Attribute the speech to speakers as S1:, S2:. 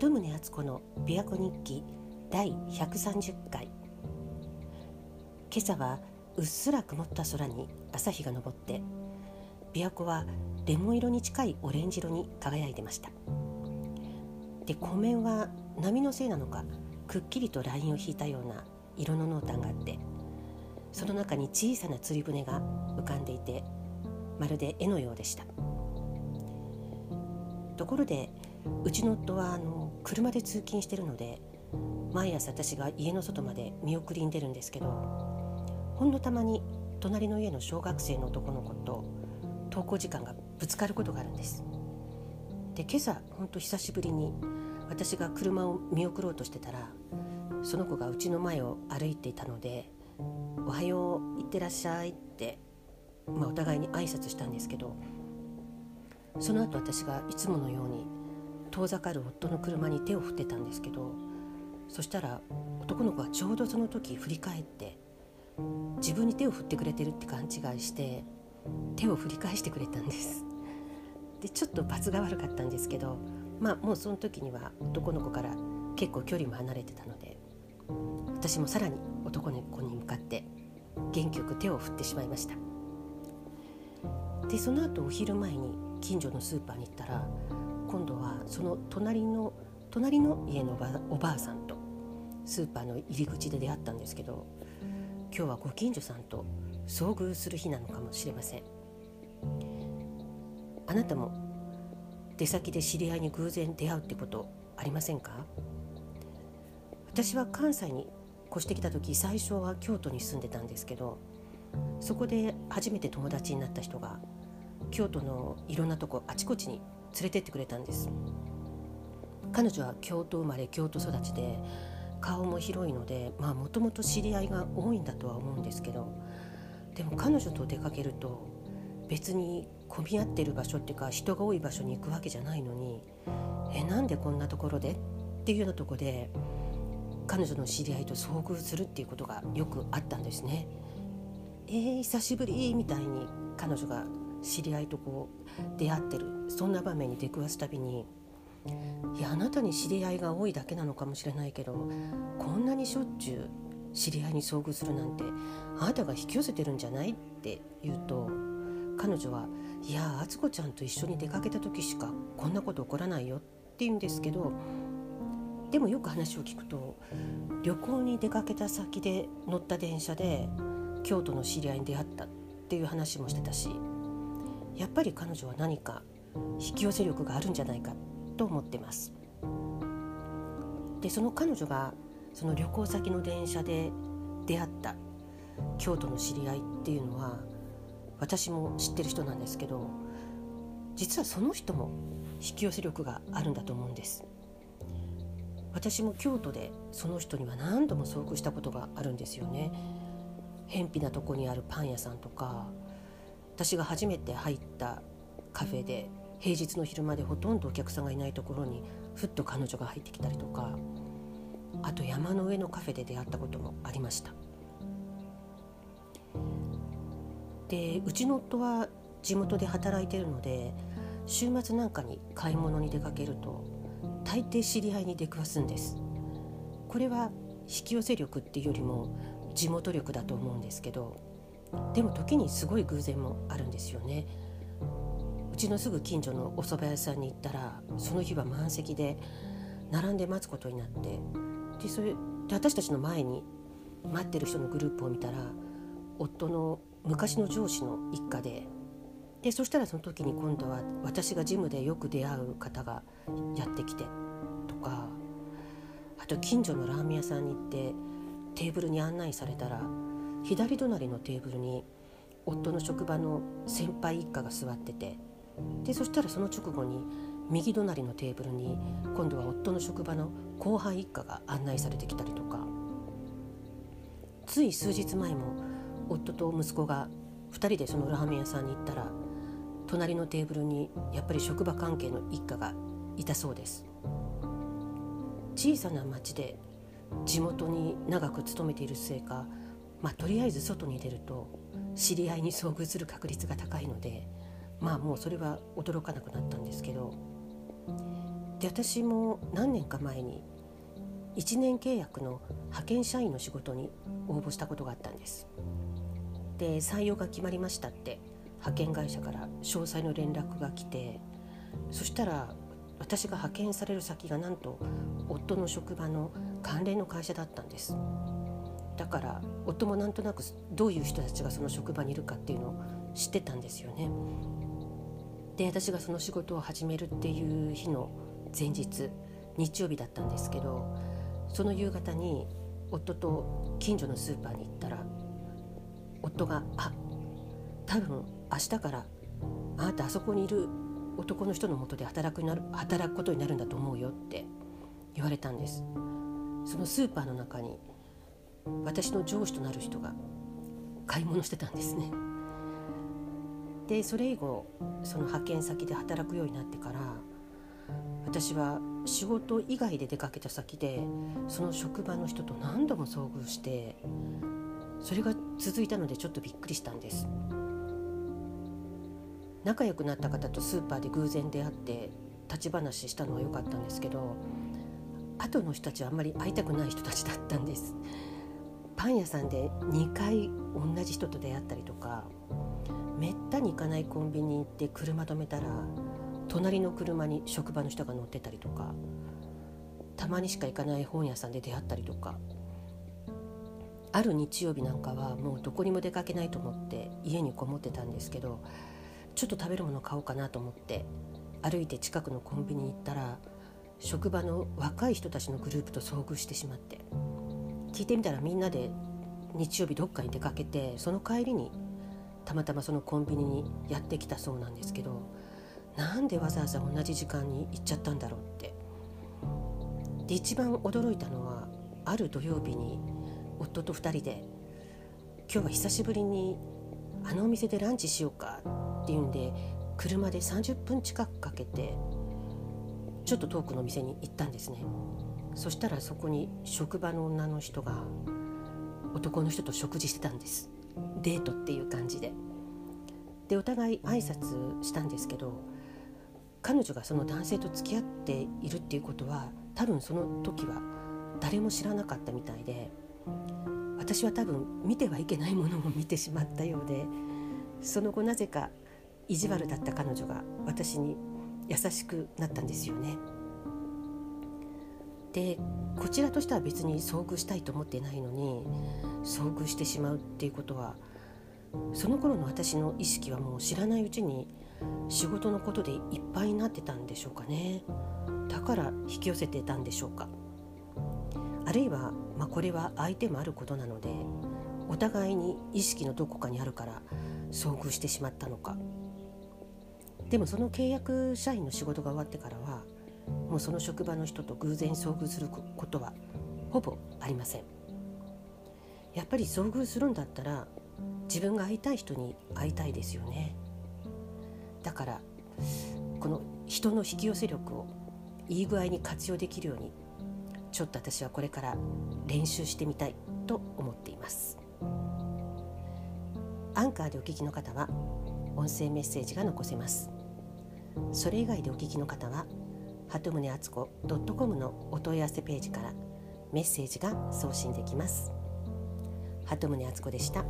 S1: 鳩宗敦子の琵琶湖日記第130回。今朝はうっすら曇った空に朝日が昇って琵琶湖はレモン色に近いオレンジ色に輝いてました。で湖面は波のせいなのかくっきりとラインを引いたような色の濃淡があってその中に小さな釣り船が浮かんでいてまるで絵のようでした。ところでうちの夫はあの車で通勤してるので毎朝私が家の外まで見送りに出るんですけどほんのたまに隣の家の小学生の男の子と登校時間がぶつかることがあるんです。で今朝ほんと久しぶりに私が車を見送ろうとしてたらその子がうちの前を歩いていたので「おはよういってらっしゃい」って、まあ、お互いに挨拶したんですけどその後私がいつものように遠ざかる夫の車に手を振ってたんですけどそしたら男の子はちょうどその時振り返って自分に手を振ってくれてるって勘違いして手を振り返してくれたんです。でちょっと罰が悪かったんですけどまあもうその時には男の子から結構距離も離れてたので私もさらに男の子に向かって元気よく手を振ってしまいました。でその後お昼前に近所のスーパーに行ったら今度はその隣の隣の家のおばあさんとスーパーの入り口で出会ったんですけど今日はご近所さんと遭遇する日なのかもしれません。あなたも出先で知り合いに偶然出会うってことありませんか？私は関西に越してきた時最初は京都に住んでたんですけどそこで初めて友達になった人が京都のいろんなとこあちこちに連れてってくれたんです彼女は京都生まれ京都育ちで顔も広いのでまあもともと知り合いが多いんだとは思うんですけどでも彼女と出かけると別に混み合ってる場所っていうか人が多い場所に行くわけじゃないのにえなんでこんなところで？っていうようなとこで彼女の知り合いと遭遇するっていうことがよくあったんですね。えー、久しぶりみたいに彼女が知り合いとこう出会ってる。そんな場面に出くわすたびにいやあなたに知り合いが多いだけなのかもしれないけどこんなにしょっちゅう知り合いに遭遇するなんてあなたが引き寄せてるんじゃない？って言うと彼女は「いやあ敦子ちゃんと一緒に出かけた時しかこんなこと起こらないよ」って言うんですけどでもよく話を聞くと旅行に出かけた先で乗った電車で京都の知り合いに出会ったっていう話もしてたしやっぱり彼女は何か引き寄せ力があるんじゃないかと思ってます。でその彼女がその旅行先の電車で出会った京都の知り合いっていうのは私も知ってる人なんですけど実はその人も引き寄せ力があるんだと思うんです。私も京都でその人には何度も遭遇したことがあるんですよね。偏僻なとこにあるパン屋さんとか私が初めて入ったカフェで平日の昼間でほとんどお客さんがいないところにふっと彼女が入ってきたりとかあと山の上のカフェで出会ったこともありました。でうちの夫は地元で働いてるので週末なんかに買い物に出かけると大抵知り合いに出くわすんです。これは引き寄せ力っていうよりも地元力だと思うんですけどでも時にすごい偶然もあるんですよね。うちのすぐ近所のお蕎麦屋さんに行ったらその日は満席で並んで待つことになって。でそれで私たちの前に待ってる人のグループを見たら夫の昔の上司の一家ででそしたらその時に今度は私がジムでよく出会う方がやってきてとかあと近所のラーメン屋さんに行ってテーブルに案内されたら左隣のテーブルに夫の職場の先輩一家が座っててでそしたらその直後に右隣のテーブルに今度は夫の職場の後輩一家が案内されてきたりとか。つい数日前も夫と息子が2人でそのラーメン屋さんに行ったら隣のテーブルにやっぱり職場関係の一家がいたそうです。小さな町で地元に長く勤めているせいかまあ、とりあえず外に出ると知り合いに遭遇する確率が高いのでまあもうそれは驚かなくなったんですけどで私も何年か前に1年契約の派遣社員の仕事に応募したことがあったんです。で採用が決まりましたって派遣会社から詳細の連絡が来てそしたら私が派遣される先がなんと夫の職場の関連の会社だったんです。だから夫もなんとなくどういう人たちがその職場にいるかっていうのを知ってたんですよね。で私がその仕事を始めるっていう日の前日日曜日だったんですけどその夕方に夫と近所のスーパーに行ったら夫が「あ多分明日からあなたあそこにいる男の人のもとで働くなる働くことになるんだと思うよって言われたんです。そのスーパーの中に私の上司となる人が買い物してたんですね。でそれ以後その派遣先で働くようになってから私は仕事以外で出かけた先でその職場の人と何度も遭遇してそれが続いたのでちょっとびっくりしたんです。仲良くなった方とスーパーで偶然出会って立ち話したのは良かったんですけど後の人たちはあんまり会いたくない人たちだったんです。パン屋さんで2回同じ人と出会ったりとかめったに行かないコンビニ行って車止めたら隣の車に職場の人が乗ってたりとかたまにしか行かない本屋さんで出会ったりとか。ある日曜日なんかはもうどこにも出かけないと思って家にこもってたんですけどちょっと食べるもの買おうかなと思って歩いて近くのコンビニに行ったら職場の若い人たちのグループと遭遇してしまって。聞いてみたらみんなで日曜日どっかに出かけてその帰りにたまたまそのコンビニにやってきたそうなんですけどなんでわざわざ同じ時間に行っちゃったんだろうって。で一番驚いたのはある土曜日に夫と2人で今日は久しぶりにあのお店でランチしようかっていうんで車で30分近くかけてちょっと遠くの店に行ったんですね。そしたらそこに職場の女の人が男の人と食事してたんですデートっていう感じででお互い挨拶したんですけど彼女がその男性と付き合っているっていうことは多分その時は誰も知らなかったみたいで私は多分見てはいけないものを見てしまったようでその後なぜか意地悪だった彼女が私に優しくなったんですよね。でこちらとしては別に遭遇したいと思ってないのに遭遇してしまうっていうことはその頃の私の意識はもう知らないうちに仕事のことでいっぱいになってたんでしょうかね。だから引き寄せてたんでしょうか。あるいは、まあ、これは相手もあることなのでお互いに意識のどこかにあるから遭遇してしまったのか。でもその契約社員の仕事が終わってからはもうその職場の人と偶然遭遇することはほぼありません。やっぱり遭遇するんだったら自分が会いたい人に会いたいですよね。だからこの人の引き寄せ力をいい具合に活用できるようにちょっと私はこれから練習してみたいと思っています。アンカーでお聞きの方は音声メッセージが残せます。それ以外でお聞きの方は鳩宗敦子 .com のお問い合わせページからメッセージが送信できます鳩宗敦子でした。